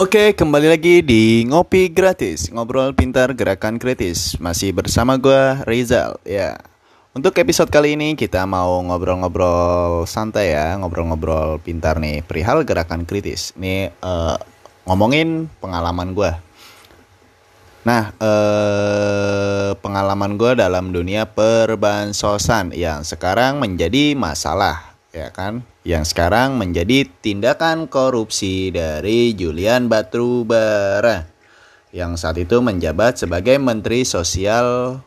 Oke, kembali lagi di Ngopi Gratis, Ngobrol Pintar Gerakan Kritis. Masih bersama gue, Rizal. Ya, untuk episode kali ini kita mau ngobrol-ngobrol santai ya, ngobrol-ngobrol pintar nih, perihal gerakan kritis. Nih, uh, ngomongin pengalaman gue. Nah, uh, pengalaman gue dalam dunia perbansosan yang sekarang menjadi masalah, ya kan? yang sekarang menjadi tindakan korupsi dari Julian Batubara yang saat itu menjabat sebagai Menteri Sosial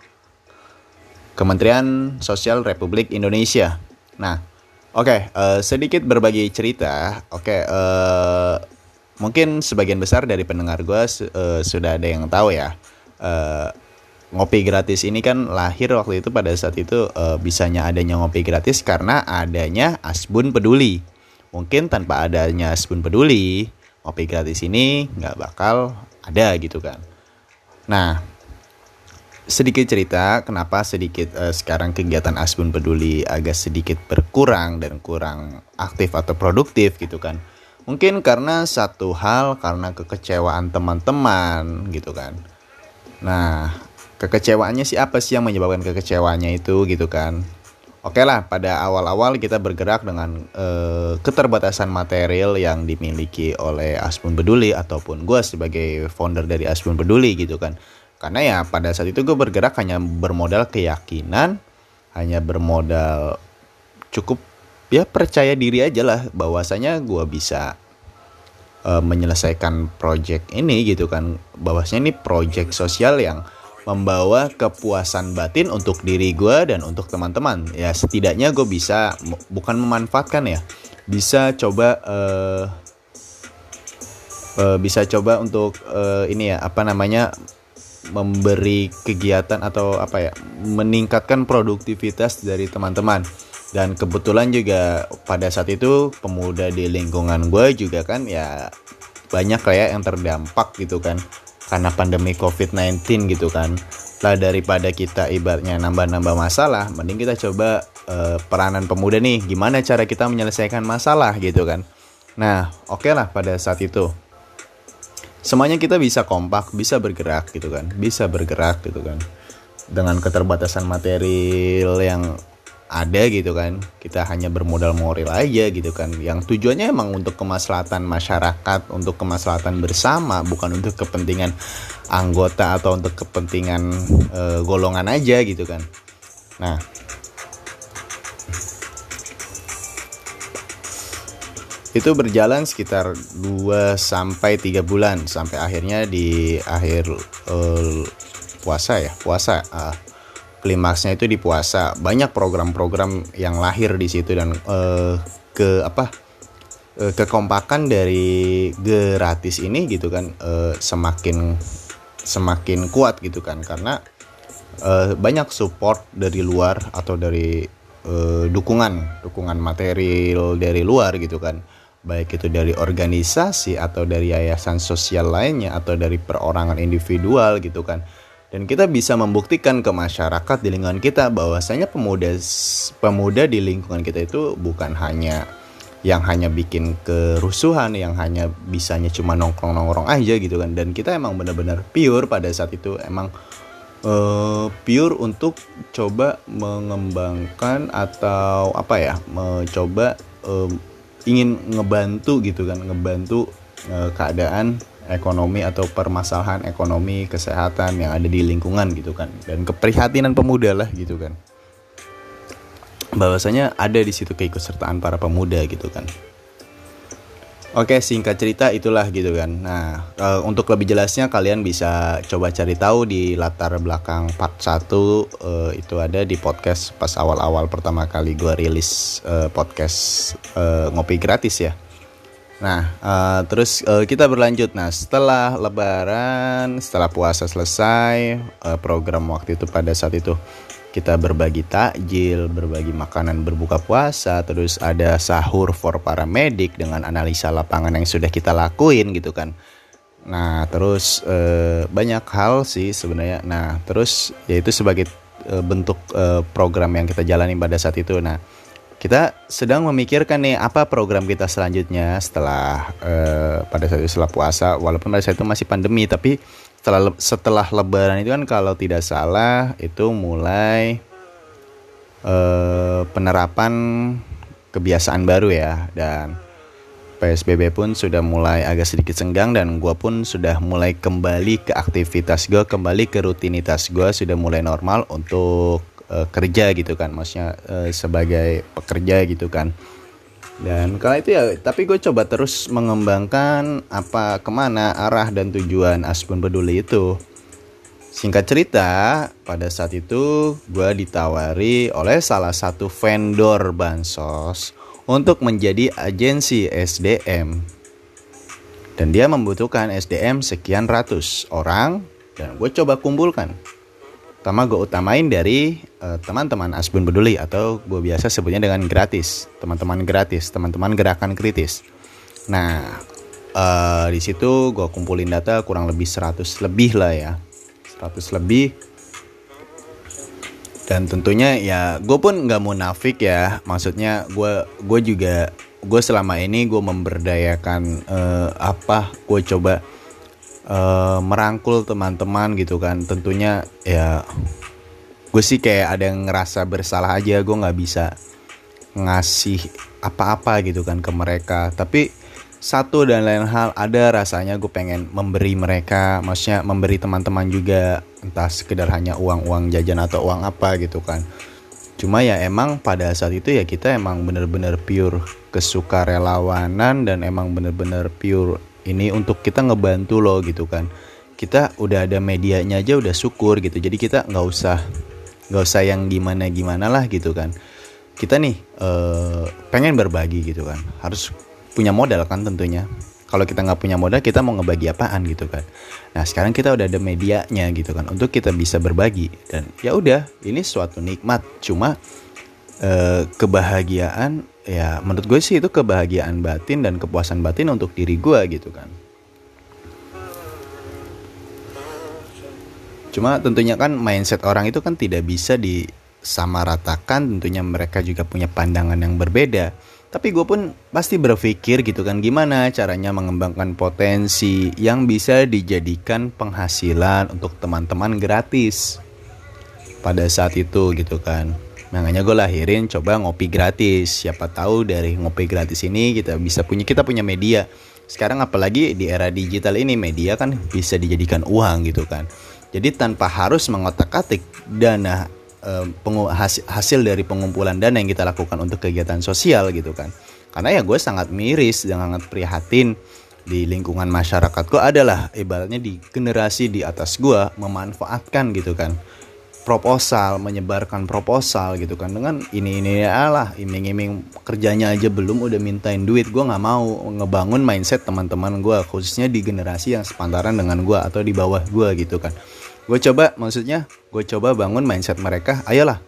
Kementerian Sosial Republik Indonesia. Nah, oke, okay, uh, eh, sedikit berbagi cerita. Oke, okay, uh, eh, mungkin sebagian besar dari pendengar gue uh, sudah ada yang tahu ya. Uh, ngopi gratis ini kan lahir waktu itu pada saat itu uh, bisanya adanya ngopi gratis karena adanya Asbun Peduli. Mungkin tanpa adanya Asbun Peduli, ngopi gratis ini nggak bakal ada gitu kan. Nah, sedikit cerita kenapa sedikit uh, sekarang kegiatan Asbun Peduli agak sedikit berkurang dan kurang aktif atau produktif gitu kan. Mungkin karena satu hal karena kekecewaan teman-teman gitu kan. Nah, kekecewaannya sih apa sih yang menyebabkan kekecewaannya itu gitu kan Oke lah, pada awal-awal kita bergerak dengan uh, keterbatasan material yang dimiliki oleh Aspun Peduli ataupun gue sebagai founder dari Aspun Peduli gitu kan. Karena ya pada saat itu gue bergerak hanya bermodal keyakinan, hanya bermodal cukup ya percaya diri aja lah bahwasanya gue bisa uh, menyelesaikan project ini gitu kan. Bahwasanya ini project sosial yang membawa kepuasan batin untuk diri gue dan untuk teman-teman. Ya setidaknya gue bisa bukan memanfaatkan ya bisa coba uh, uh, bisa coba untuk uh, ini ya apa namanya memberi kegiatan atau apa ya meningkatkan produktivitas dari teman-teman. Dan kebetulan juga pada saat itu pemuda di lingkungan gue juga kan ya banyak kayak yang terdampak gitu kan karena pandemi COVID-19 gitu kan. Lah daripada kita ibaratnya nambah-nambah masalah, mending kita coba uh, peranan pemuda nih, gimana cara kita menyelesaikan masalah gitu kan. Nah, oke okay lah pada saat itu. Semuanya kita bisa kompak, bisa bergerak gitu kan, bisa bergerak gitu kan. Dengan keterbatasan material yang ada gitu kan. Kita hanya bermodal moral aja gitu kan. Yang tujuannya emang untuk kemaslahatan masyarakat untuk kemaslahatan bersama bukan untuk kepentingan anggota atau untuk kepentingan e, golongan aja gitu kan. Nah. Itu berjalan sekitar 2 sampai 3 bulan sampai akhirnya di akhir e, puasa ya puasa uh, klimaksnya itu di puasa. Banyak program-program yang lahir di situ dan uh, ke apa uh, kekompakan dari gratis ini gitu kan uh, semakin semakin kuat gitu kan. Karena uh, banyak support dari luar atau dari uh, dukungan dukungan material dari luar gitu kan. Baik itu dari organisasi atau dari yayasan sosial lainnya atau dari perorangan individual gitu kan dan kita bisa membuktikan ke masyarakat di lingkungan kita bahwasanya pemuda pemuda di lingkungan kita itu bukan hanya yang hanya bikin kerusuhan yang hanya bisanya cuma nongkrong-nongkrong aja gitu kan. Dan kita emang benar-benar pure pada saat itu. Emang uh, pure untuk coba mengembangkan atau apa ya mencoba uh, ingin ngebantu gitu kan ngebantu uh, keadaan ekonomi atau permasalahan ekonomi kesehatan yang ada di lingkungan gitu kan. Dan keprihatinan pemuda lah gitu kan. Bahwasanya ada di situ keikutsertaan para pemuda gitu kan. Oke singkat cerita itulah gitu kan. Nah uh, untuk lebih jelasnya kalian bisa coba cari tahu di latar belakang part 1 uh, eh, Itu ada di podcast pas awal-awal pertama kali gue rilis uh, podcast uh, ngopi gratis ya Nah, uh, terus uh, kita berlanjut. Nah, setelah Lebaran, setelah puasa selesai, uh, program waktu itu pada saat itu kita berbagi takjil, berbagi makanan berbuka puasa, terus ada sahur for para medik dengan analisa lapangan yang sudah kita lakuin gitu kan. Nah, terus uh, banyak hal sih sebenarnya. Nah, terus yaitu sebagai uh, bentuk uh, program yang kita jalani pada saat itu. Nah, kita sedang memikirkan nih apa program kita selanjutnya setelah uh, pada saat itu setelah puasa. Walaupun pada saat itu masih pandemi tapi setelah setelah lebaran itu kan kalau tidak salah itu mulai uh, penerapan kebiasaan baru ya. Dan PSBB pun sudah mulai agak sedikit senggang dan gue pun sudah mulai kembali ke aktivitas gue kembali ke rutinitas gue sudah mulai normal untuk uh, kerja gitu kan maksudnya uh, sebagai pekerja gitu kan. Dan kalau itu ya tapi gue coba terus mengembangkan apa ke mana arah dan tujuan Asbun Peduli itu. Singkat cerita, pada saat itu gue ditawari oleh salah satu vendor bansos untuk menjadi agensi SDM. Dan dia membutuhkan SDM sekian ratus orang dan gue coba kumpulkan pertama gue utamain dari uh, teman-teman Asbun Peduli atau gue biasa sebutnya dengan gratis. Teman-teman gratis teman-teman gerakan kritis. Nah uh, di situ gue kumpulin data kurang lebih 100 lebih lah ya. 100 lebih. Dan tentunya ya gue pun nggak mau nafik ya. Maksudnya gue gue juga gue selama ini gue memberdayakan uh, apa gue coba uh, merangkul teman-teman gitu kan. Tentunya ya gue sih kayak ada yang ngerasa bersalah aja. Gue nggak bisa ngasih apa-apa gitu kan ke mereka. Tapi satu dan lain hal ada rasanya gue pengen memberi mereka. Maksudnya memberi teman-teman juga. Entah sekedar hanya uang-uang jajan atau uang apa gitu kan. Cuma ya emang pada saat itu ya kita emang bener-bener pure kesukarelawanan dan emang bener-bener pure ini untuk kita ngebantu lo gitu kan. Kita udah ada medianya aja udah syukur gitu. Jadi kita nggak usah nggak usah yang gimana gimana lah gitu kan. Kita nih uh, pengen berbagi gitu kan. Harus punya modal kan tentunya. Kalau kita nggak punya modal kita mau ngebagi apaan gitu kan. Nah sekarang kita udah ada medianya gitu kan. Untuk kita bisa berbagi. Dan ya udah ini suatu nikmat. Cuma uh, kebahagiaan ya menurut gue sih itu kebahagiaan batin dan kepuasan batin untuk diri gue gitu kan. Cuma tentunya kan mindset orang itu kan tidak bisa disamaratakan tentunya mereka juga punya pandangan yang berbeda. Tapi gue pun pasti berpikir gitu kan gimana caranya mengembangkan potensi yang bisa dijadikan penghasilan untuk teman-teman gratis pada saat itu gitu kan Makanya gue lahirin coba ngopi gratis. Siapa tahu dari ngopi gratis ini kita bisa punya kita punya media. Sekarang apalagi di era digital ini media kan bisa dijadikan uang gitu kan. Jadi tanpa harus mengotak-atik dana eh, hasil dari pengumpulan dana yang kita lakukan untuk kegiatan sosial gitu kan. Karena ya gue sangat miris dan sangat prihatin di lingkungan masyarakat gue adalah ibaratnya di generasi di atas gue memanfaatkan gitu kan proposal menyebarkan proposal gitu kan. Dengan ini ini ya lah iming-iming kerjanya aja belum udah mintain duit. Gue nggak mau ngebangun mindset teman-teman gue khususnya di generasi yang sepantaran dengan gue atau di bawah gue gitu kan. Gue coba maksudnya gue coba bangun mindset mereka ayolah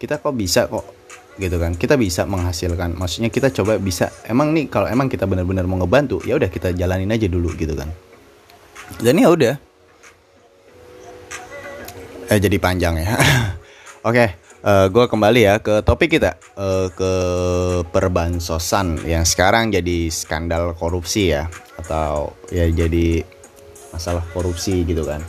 kita kok bisa kok gitu kan. Kita bisa menghasilkan. Maksudnya kita coba bisa. Emang nih kalau emang kita benar-benar mau ngebantu ya udah kita jalanin aja dulu gitu kan. Dan ya udah eh jadi panjang ya. Oke, okay, uh, eh, gue kembali ya ke topik kita uh, ke perbansosan yang sekarang jadi skandal korupsi ya atau ya jadi masalah korupsi gitu kan.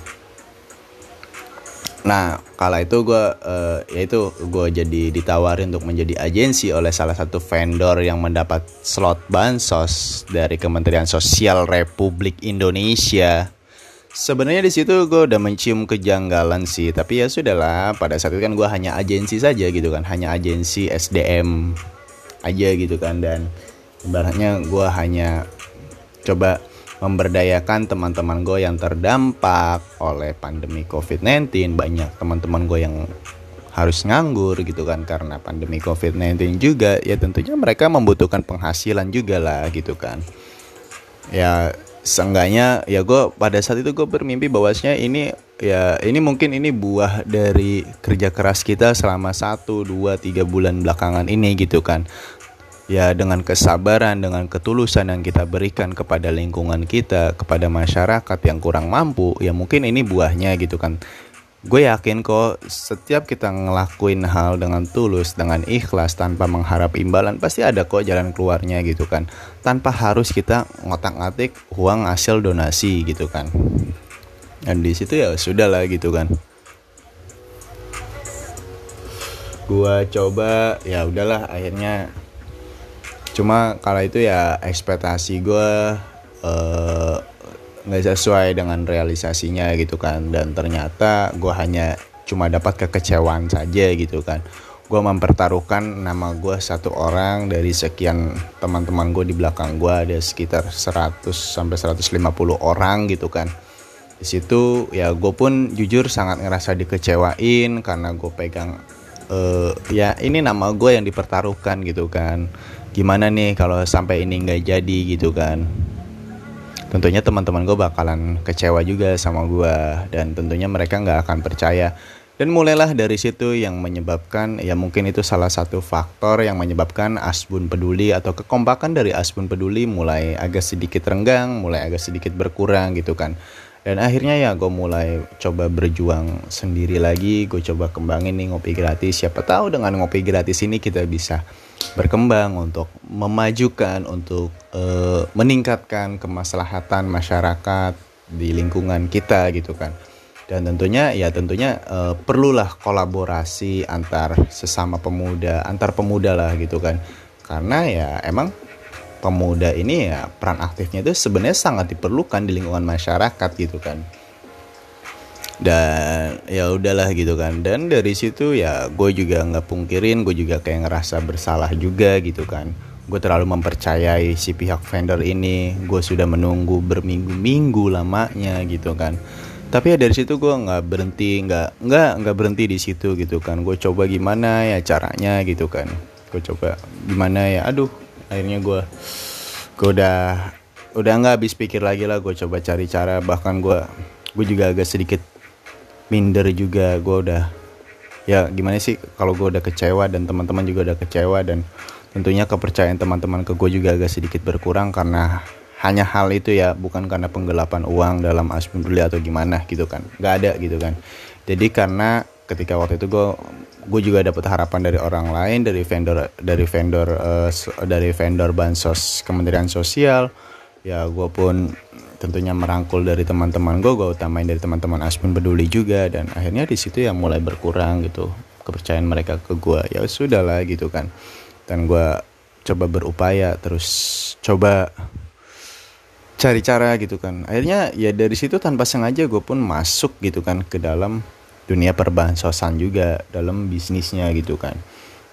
Nah, kala itu gue uh, yaitu gue jadi ditawarin untuk menjadi agensi oleh salah satu vendor yang mendapat slot bansos dari Kementerian Sosial Republik Indonesia Sebenarnya di situ gue udah mencium kejanggalan sih, tapi ya sudahlah. Pada saat itu kan gue hanya agensi saja gitu kan, hanya agensi SDM aja gitu kan dan ibaratnya gue hanya coba memberdayakan teman-teman gue yang terdampak oleh pandemi COVID-19 banyak teman-teman gue yang harus nganggur gitu kan karena pandemi COVID-19 juga ya tentunya mereka membutuhkan penghasilan juga lah gitu kan ya seenggaknya ya gue pada saat itu gue bermimpi bahwasanya ini ya ini mungkin ini buah dari kerja keras kita selama satu dua tiga bulan belakangan ini gitu kan. Ya dengan kesabaran dengan ketulusan yang kita berikan kepada lingkungan kita kepada masyarakat yang kurang mampu ya mungkin ini buahnya gitu kan gue yakin kok setiap kita ngelakuin hal dengan tulus dengan ikhlas tanpa mengharap imbalan pasti ada kok jalan keluarnya gitu kan. Tanpa harus kita ngotak-ngatik uang hasil donasi gitu kan. Dan di situ ya sudah lah gitu kan. Gue coba ya udahlah akhirnya. Cuma kalau itu ya ekspektasi gue uh, nggak sesuai dengan realisasinya gitu kan. Dan ternyata gue hanya cuma dapat kekecewaan saja gitu kan. Gue mempertaruhkan nama gue satu orang dari sekian teman-teman gue di belakang gue ada sekitar 100 sampai 150 orang gitu kan. Di situ ya gue pun jujur sangat ngerasa dikecewain karena gue pegang uh, ya ini nama gue yang dipertaruhkan gitu kan. Gimana nih kalau sampai ini nggak jadi gitu kan tentunya teman-teman gue bakalan kecewa juga sama gue dan tentunya mereka nggak akan percaya dan mulailah dari situ yang menyebabkan ya mungkin itu salah satu faktor yang menyebabkan Asbun Peduli atau kekompakan dari Asbun Peduli mulai agak sedikit renggang, mulai agak sedikit berkurang gitu kan. Dan akhirnya ya gue mulai coba berjuang sendiri lagi, gue coba kembangin nih ngopi gratis. Siapa tahu dengan ngopi gratis ini kita bisa berkembang, untuk memajukan, untuk uh, meningkatkan kemaslahatan masyarakat di lingkungan kita gitu kan. Dan tentunya ya tentunya uh, perlulah kolaborasi antar sesama pemuda, antar pemuda lah gitu kan. Karena ya emang pemuda ini ya peran aktifnya itu sebenarnya sangat diperlukan di lingkungan masyarakat gitu kan dan ya udahlah gitu kan. Dan dari situ ya gue juga nggak pungkirin gue juga kayak ngerasa bersalah juga gitu kan. Gue terlalu mempercayai si pihak vendor ini. Gue sudah menunggu berminggu-minggu lamanya gitu kan. Tapi ya dari situ gue nggak berhenti nggak nggak nggak berhenti di situ gitu kan. Gue coba gimana ya caranya gitu kan. Gue coba gimana ya aduh akhirnya gue gue udah udah nggak habis pikir lagi lah gue coba cari cara. Bahkan gue gue juga agak sedikit minder juga gue udah ya gimana sih kalau gue udah kecewa dan teman-teman juga udah kecewa dan tentunya kepercayaan teman-teman ke gue juga agak sedikit berkurang karena hanya hal itu ya bukan karena penggelapan uang dalam asbun atau gimana gitu kan. Nggak ada gitu kan. Jadi karena ketika waktu itu gue gue juga dapat harapan dari orang lain dari vendor dari vendor uh, dari vendor bansos Kementerian Sosial ya gue pun tentunya merangkul dari teman-teman gue gue utamain dari teman-teman Aspen peduli juga dan akhirnya di situ ya mulai berkurang gitu kepercayaan mereka ke gue ya sudah lah gitu kan. Dan gue coba berupaya terus coba cari cara gitu kan. Akhirnya ya dari situ tanpa sengaja gue pun masuk gitu kan ke dalam dunia perbansosan juga dalam bisnisnya gitu kan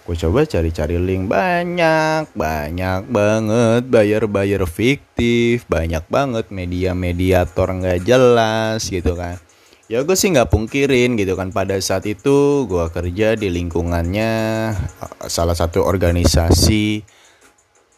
gue coba cari-cari link. Banyak banyak banget. Bayar-bayar fiktif. Banyak banget media mediator nggak jelas gitu kan. Ya gue sih nggak pungkirin gitu kan. Pada saat itu gue kerja di lingkungannya eh, salah satu organisasi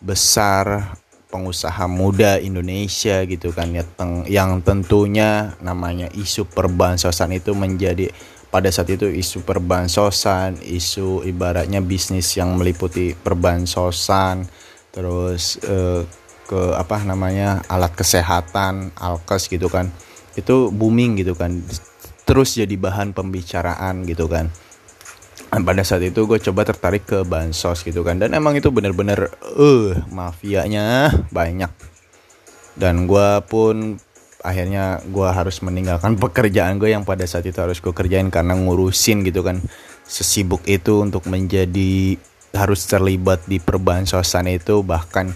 besar pengusaha muda Indonesia gitu kan. Ya yang tentunya namanya isu perbansosan itu menjadi pada saat itu isu perbansosan, isu ibaratnya bisnis yang meliputi perbansosan, terus eh, ke apa namanya alat kesehatan, alkes gitu kan, itu booming gitu kan, terus jadi bahan pembicaraan gitu kan. Dan pada saat itu gue coba tertarik ke bansos gitu kan, dan emang itu bener-bener eh mafianya banyak. Dan gue pun akhirnya gue harus meninggalkan pekerjaan gue yang pada saat itu harus gue kerjain karena ngurusin gitu kan. Sesibuk itu untuk menjadi harus terlibat di perbansosan itu. Bahkan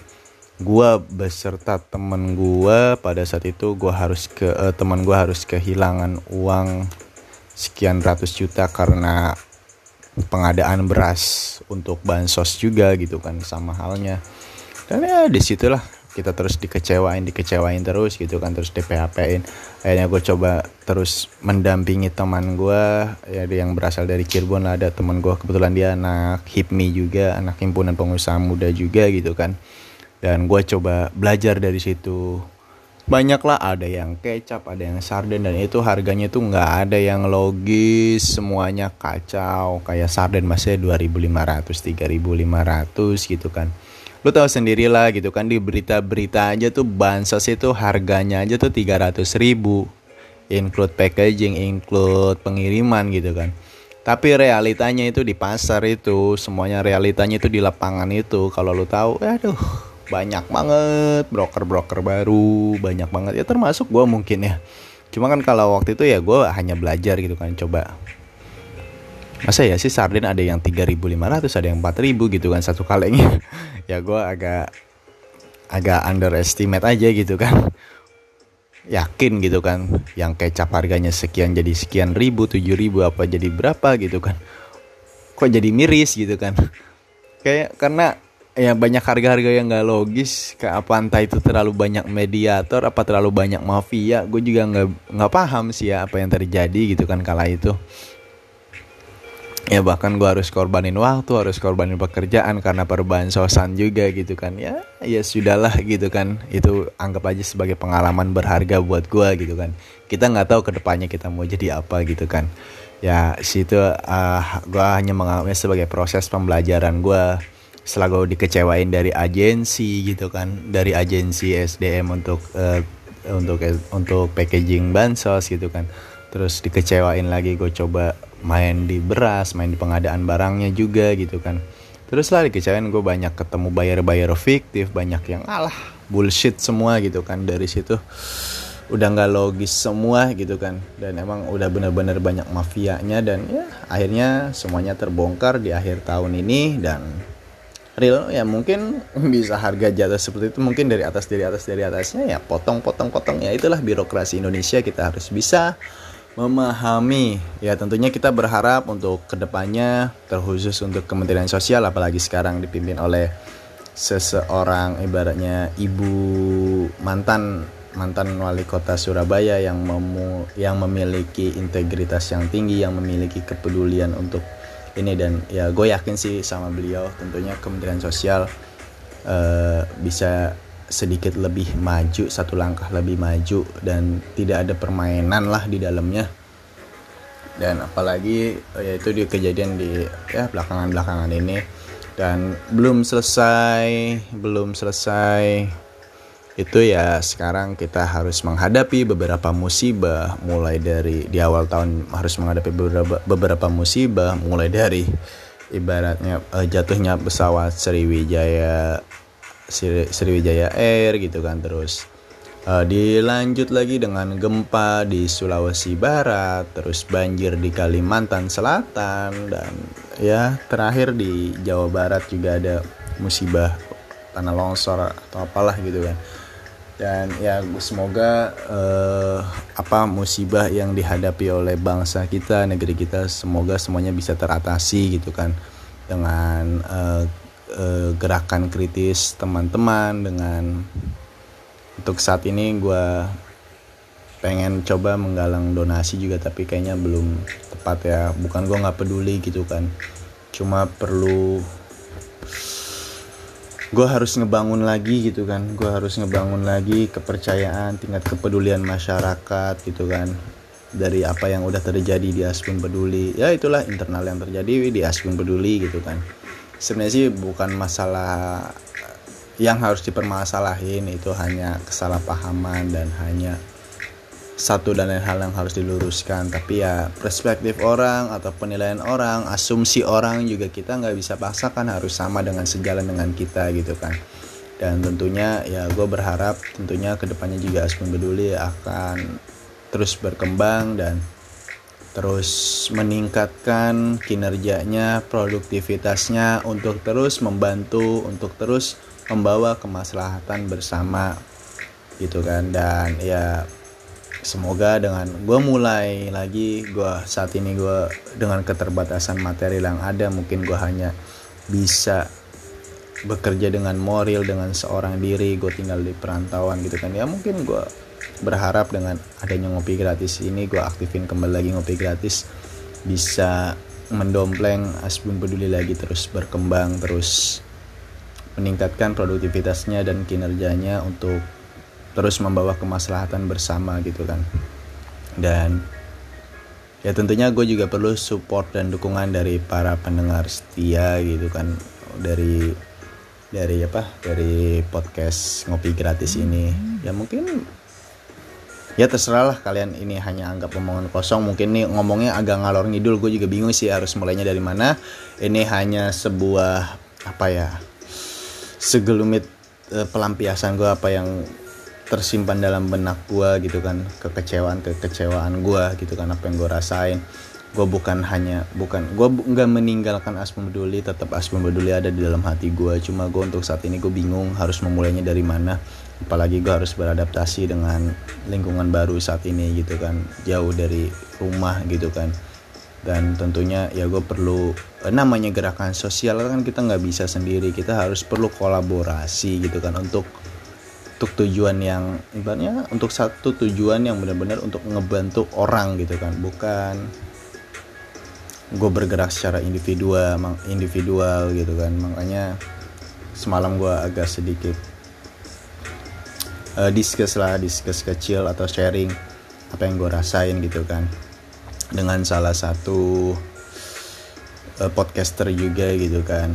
gue beserta temen gue pada saat itu gue harus ke uh, temen gue harus kehilangan uang sekian ratus juta karena pengadaan beras untuk bansos juga gitu kan sama halnya. Dan ya di situlah kita terus dikecewain dikecewain terus gitu kan terus di PHP-in akhirnya gue coba terus mendampingi teman gue ya yang berasal dari Cirebon lah ada teman gue kebetulan dia anak HIPMI juga anak himpunan pengusaha muda juga gitu kan. Dan gue coba belajar dari situ. Banyak lah ada yang kecap ada yang sarden dan itu harganya tuh nggak ada yang logis semuanya kacau. Kayak sarden masih 2500 3500 gitu kan lu tahu sendiri lah gitu kan di berita-berita aja tuh bansos itu harganya aja tuh 300 ribu. Include packaging include pengiriman gitu kan. Tapi realitanya itu di pasar itu semuanya realitanya itu di lapangan itu kalau lu tahu aduh banyak banget broker-broker baru banyak banget. Ya termasuk gue mungkin ya. Cuma kan kalau waktu itu ya gue hanya belajar gitu kan coba masa ya sih sarden ada yang 3.500 ada yang 4.000 gitu kan satu kalengnya ya gue agak agak underestimate aja gitu kan. Yakin gitu kan yang kecap harganya sekian jadi sekian ribu tujuh ribu apa jadi berapa gitu kan. Kok jadi miris gitu kan. Kayak karena ya banyak harga-harga yang gak logis kayak apa entah itu terlalu banyak mediator apa terlalu banyak mafia gue juga nggak nggak paham sih ya apa yang terjadi gitu kan kala itu ya bahkan gue harus korbanin waktu harus korbanin pekerjaan karena perubahan sosan juga gitu kan. Ya ya sudahlah gitu kan. Itu anggap aja sebagai pengalaman berharga buat gue gitu kan. Kita nggak tahu ke depannya kita mau jadi apa gitu kan. Ya situ uh, ah, gue hanya menganggapnya sebagai proses pembelajaran gue setelah gue dikecewain dari agensi gitu kan dari agensi SDM untuk uh, untuk untuk packaging bansos gitu kan. Terus dikecewain lagi gue coba main di beras main di pengadaan barangnya juga gitu kan. Terus lah dikecewain gue banyak ketemu bayar-bayar fiktif banyak yang alah bullshit semua gitu kan. Dari situ udah nggak logis semua gitu kan. Dan emang udah bener-bener banyak mafianya dan ya akhirnya semuanya terbongkar di akhir tahun ini dan real ya mungkin bisa harga jatuh seperti itu. Mungkin dari atas dari atas dari atasnya ya potong potong potong. Ya itulah birokrasi Indonesia kita harus bisa memahami. Ya tentunya kita berharap untuk ke depannya terkhusus untuk Kementerian Sosial apalagi sekarang dipimpin oleh seseorang ibaratnya ibu mantan mantan wali kota Surabaya yang memu, yang memiliki integritas yang tinggi yang memiliki kepedulian untuk ini. Dan ya gue yakin sih sama beliau tentunya Kementerian Sosial uh, bisa sedikit lebih maju satu langkah lebih maju dan tidak ada permainan lah di dalamnya. Dan apalagi yaitu di kejadian di ya belakangan belakangan ini. Dan belum selesai belum selesai. Itu ya sekarang kita harus menghadapi beberapa musibah. Mulai dari di awal tahun harus menghadapi beberapa beberapa musibah. Mulai dari ibaratnya uh, jatuhnya pesawat Sriwijaya Sriwijaya Air gitu kan terus uh, dilanjut lagi dengan gempa di Sulawesi Barat terus banjir di Kalimantan Selatan dan ya terakhir di Jawa Barat juga ada musibah tanah longsor atau apalah gitu kan. Dan ya semoga uh, apa musibah yang dihadapi oleh bangsa kita negeri kita semoga semuanya bisa teratasi gitu kan dengan uh, uh, gerakan kritis teman-teman dengan untuk saat ini gue pengen coba menggalang donasi juga tapi kayaknya belum tepat ya. Bukan gue nggak peduli gitu kan. Cuma perlu gue harus ngebangun lagi gitu kan. Gue harus ngebangun lagi kepercayaan tingkat kepedulian masyarakat gitu kan. Dari apa yang udah terjadi di Aspun Peduli. Ya itulah internal yang terjadi di Aspun Peduli gitu kan sebenarnya sih bukan masalah yang harus dipermasalahin itu hanya kesalahpahaman dan hanya satu dan lain hal yang harus diluruskan. Tapi ya perspektif orang atau penilaian orang asumsi orang juga kita nggak bisa paksakan harus sama dengan sejalan dengan kita gitu kan. Dan tentunya ya gue berharap tentunya ke depannya juga Aspun Peduli akan terus berkembang dan terus meningkatkan kinerjanya, produktivitasnya untuk terus membantu, untuk terus membawa kemaslahatan bersama. Gitu kan. Dan ya semoga dengan gue mulai lagi gue saat ini gue dengan keterbatasan materi yang ada mungkin gue hanya bisa bekerja dengan moral dengan seorang diri gue tinggal di perantauan gitu kan. Ya mungkin gue berharap dengan adanya ngopi gratis ini gue aktifin kembali lagi ngopi gratis. Bisa mendompleng Asbun peduli lagi terus berkembang terus meningkatkan produktivitasnya dan kinerjanya untuk terus membawa kemaslahatan bersama gitu kan. Dan ya tentunya gue juga perlu support dan dukungan dari para pendengar setia gitu kan. Dari dari apa? Dari podcast ngopi gratis ini. Ya mungkin ya terserah lah kalian. Ini hanya anggap omongan kosong. Mungkin nih ngomongnya agak ngalor ngidul. Gue juga bingung sih harus mulainya dari mana. Ini hanya sebuah apa ya segelumit uh, pelampiasan gue apa yang tersimpan dalam benak gue gitu kan. Kekecewaan kekecewaan gue gitu kan apa yang gue rasain. Gue bukan hanya bukan gue nggak meninggalkan asma peduli tetap asma peduli ada di dalam hati gue cuma gue untuk saat ini gue bingung harus memulainya dari mana apalagi gue harus beradaptasi dengan lingkungan baru saat ini gitu kan. Jauh dari rumah gitu kan. Dan tentunya ya gue perlu eh, namanya gerakan sosial kan kita nggak bisa sendiri. Kita harus perlu kolaborasi gitu kan untuk untuk tujuan yang ibaratnya untuk satu tujuan yang benar-benar untuk ngebantu orang gitu kan. Bukan gue bergerak secara individual individual gitu kan. Makanya semalam gue agak sedikit uh, discuss lah discuss kecil atau sharing apa yang gue rasain gitu kan. Dengan salah satu uh, podcaster juga gitu kan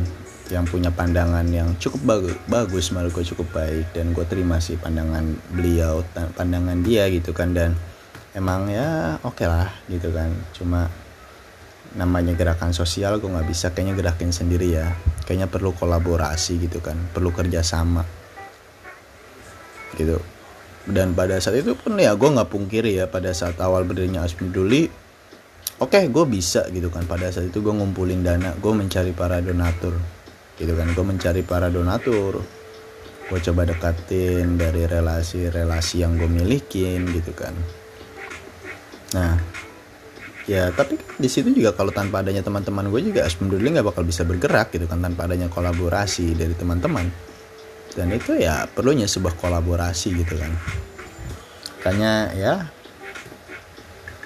yang punya pandangan yang cukup bagus bagus malah gue cukup baik dan gue terima sih pandangan beliau pandangan dia gitu kan dan emang ya oke okay lah gitu kan. Cuma namanya gerakan sosial gue nggak bisa kayaknya gerakin sendiri ya. Kayaknya perlu kolaborasi gitu kan perlu kerjasama gitu. Dan pada saat itu pun ya gue nggak pungkiri ya pada saat awal berdirinya Asmeduli oke okay, gue bisa gitu kan. Pada saat itu gue ngumpulin dana gue mencari para donatur gitu kan. Gue mencari para donatur gue coba deketin dari relasi-relasi yang gue milikin gitu kan. Nah ya tapi di situ juga kalau tanpa adanya teman-teman gue juga Asmeduli nggak bakal bisa bergerak gitu kan tanpa adanya kolaborasi dari teman-teman dan itu ya perlunya sebuah kolaborasi gitu kan. Makanya ya.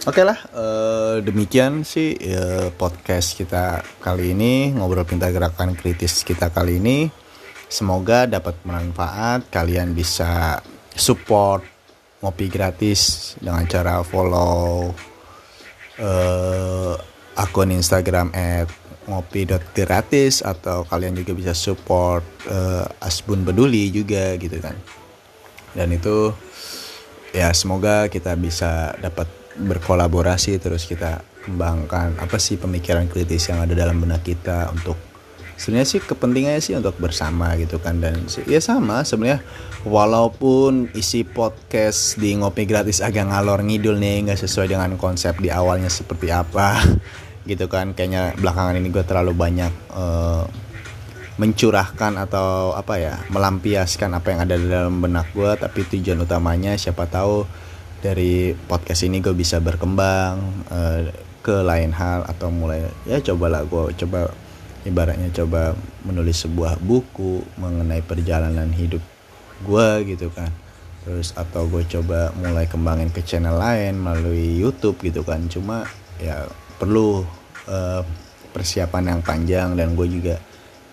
Oke okay lah uh, demikian sih uh, podcast kita kali ini ngobrol pintar gerakan kritis kita kali ini. Semoga dapat bermanfaat. Kalian bisa support ngopi gratis dengan cara follow uh, akun Instagram at ngopi.gratis atau kalian juga bisa support uh, Asbun Peduli juga gitu kan. Dan itu ya semoga kita bisa dapat berkolaborasi terus kita kembangkan apa sih pemikiran kritis yang ada dalam benak kita untuk sebenarnya sih kepentingannya sih untuk bersama gitu kan dan ya sama sebenarnya walaupun isi podcast di ngopi gratis agak ngalor ngidul nih nggak sesuai dengan konsep di awalnya seperti apa gitu kan. Kayaknya belakangan ini gue terlalu banyak uh, mencurahkan atau apa ya melampiaskan apa yang ada dalam benak gue tapi tujuan utamanya siapa tahu dari podcast ini gue bisa berkembang uh, ke lain hal atau mulai ya cobalah gue coba ibaratnya coba menulis sebuah buku mengenai perjalanan hidup gue gitu kan. Terus atau gue coba mulai kembangin ke channel lain melalui YouTube gitu kan. Cuma ya perlu uh, persiapan yang panjang dan gue juga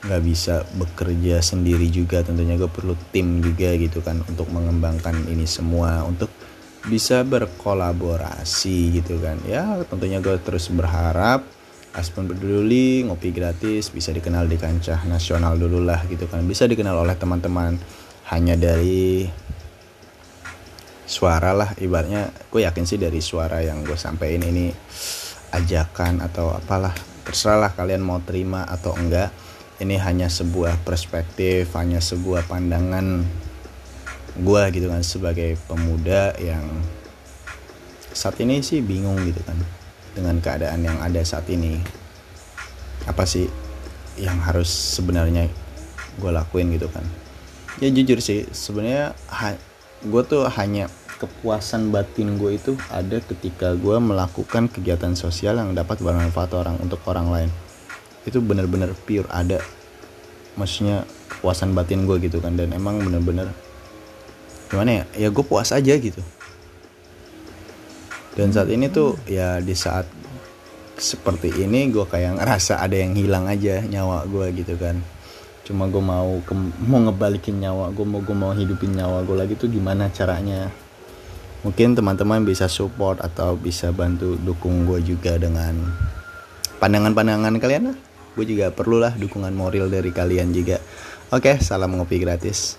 nggak bisa bekerja sendiri juga. Tentunya gue perlu tim juga gitu kan untuk mengembangkan ini semua untuk bisa berkolaborasi gitu kan. Ya tentunya gue terus berharap Aspen peduli ngopi gratis bisa dikenal di kancah nasional dulu lah gitu kan. Bisa dikenal oleh teman-teman. Hanya dari suara lah ibaratnya. Gue yakin sih dari suara yang gue sampaikan ini ajakan atau apalah terserah lah kalian mau terima atau enggak. Ini hanya sebuah perspektif hanya sebuah pandangan gue gitu kan sebagai pemuda yang saat ini sih bingung gitu kan dengan keadaan yang ada saat ini. Apa sih yang harus sebenarnya gue lakuin gitu kan. Ya jujur sih sebenarnya gue tuh hanya kepuasan batin gue itu ada ketika gue melakukan kegiatan sosial yang dapat bermanfaat orang untuk orang lain. Itu bener-bener pure ada. Maksudnya kepuasan batin gue gitu kan. Dan emang bener-bener gimana ya? Ya gue puas aja gitu. Dan saat ini tuh ya di saat seperti ini gue kayak ngerasa ada yang hilang aja nyawa gue gitu kan. Cuma gue mau ke, mau ngebalikin nyawa gue mau gue mau hidupin nyawa gue lagi tuh gimana caranya mungkin teman-teman bisa support atau bisa bantu dukung gue juga dengan pandangan-pandangan kalian lah. Gue juga perlulah dukungan moral dari kalian juga. Oke salam ngopi gratis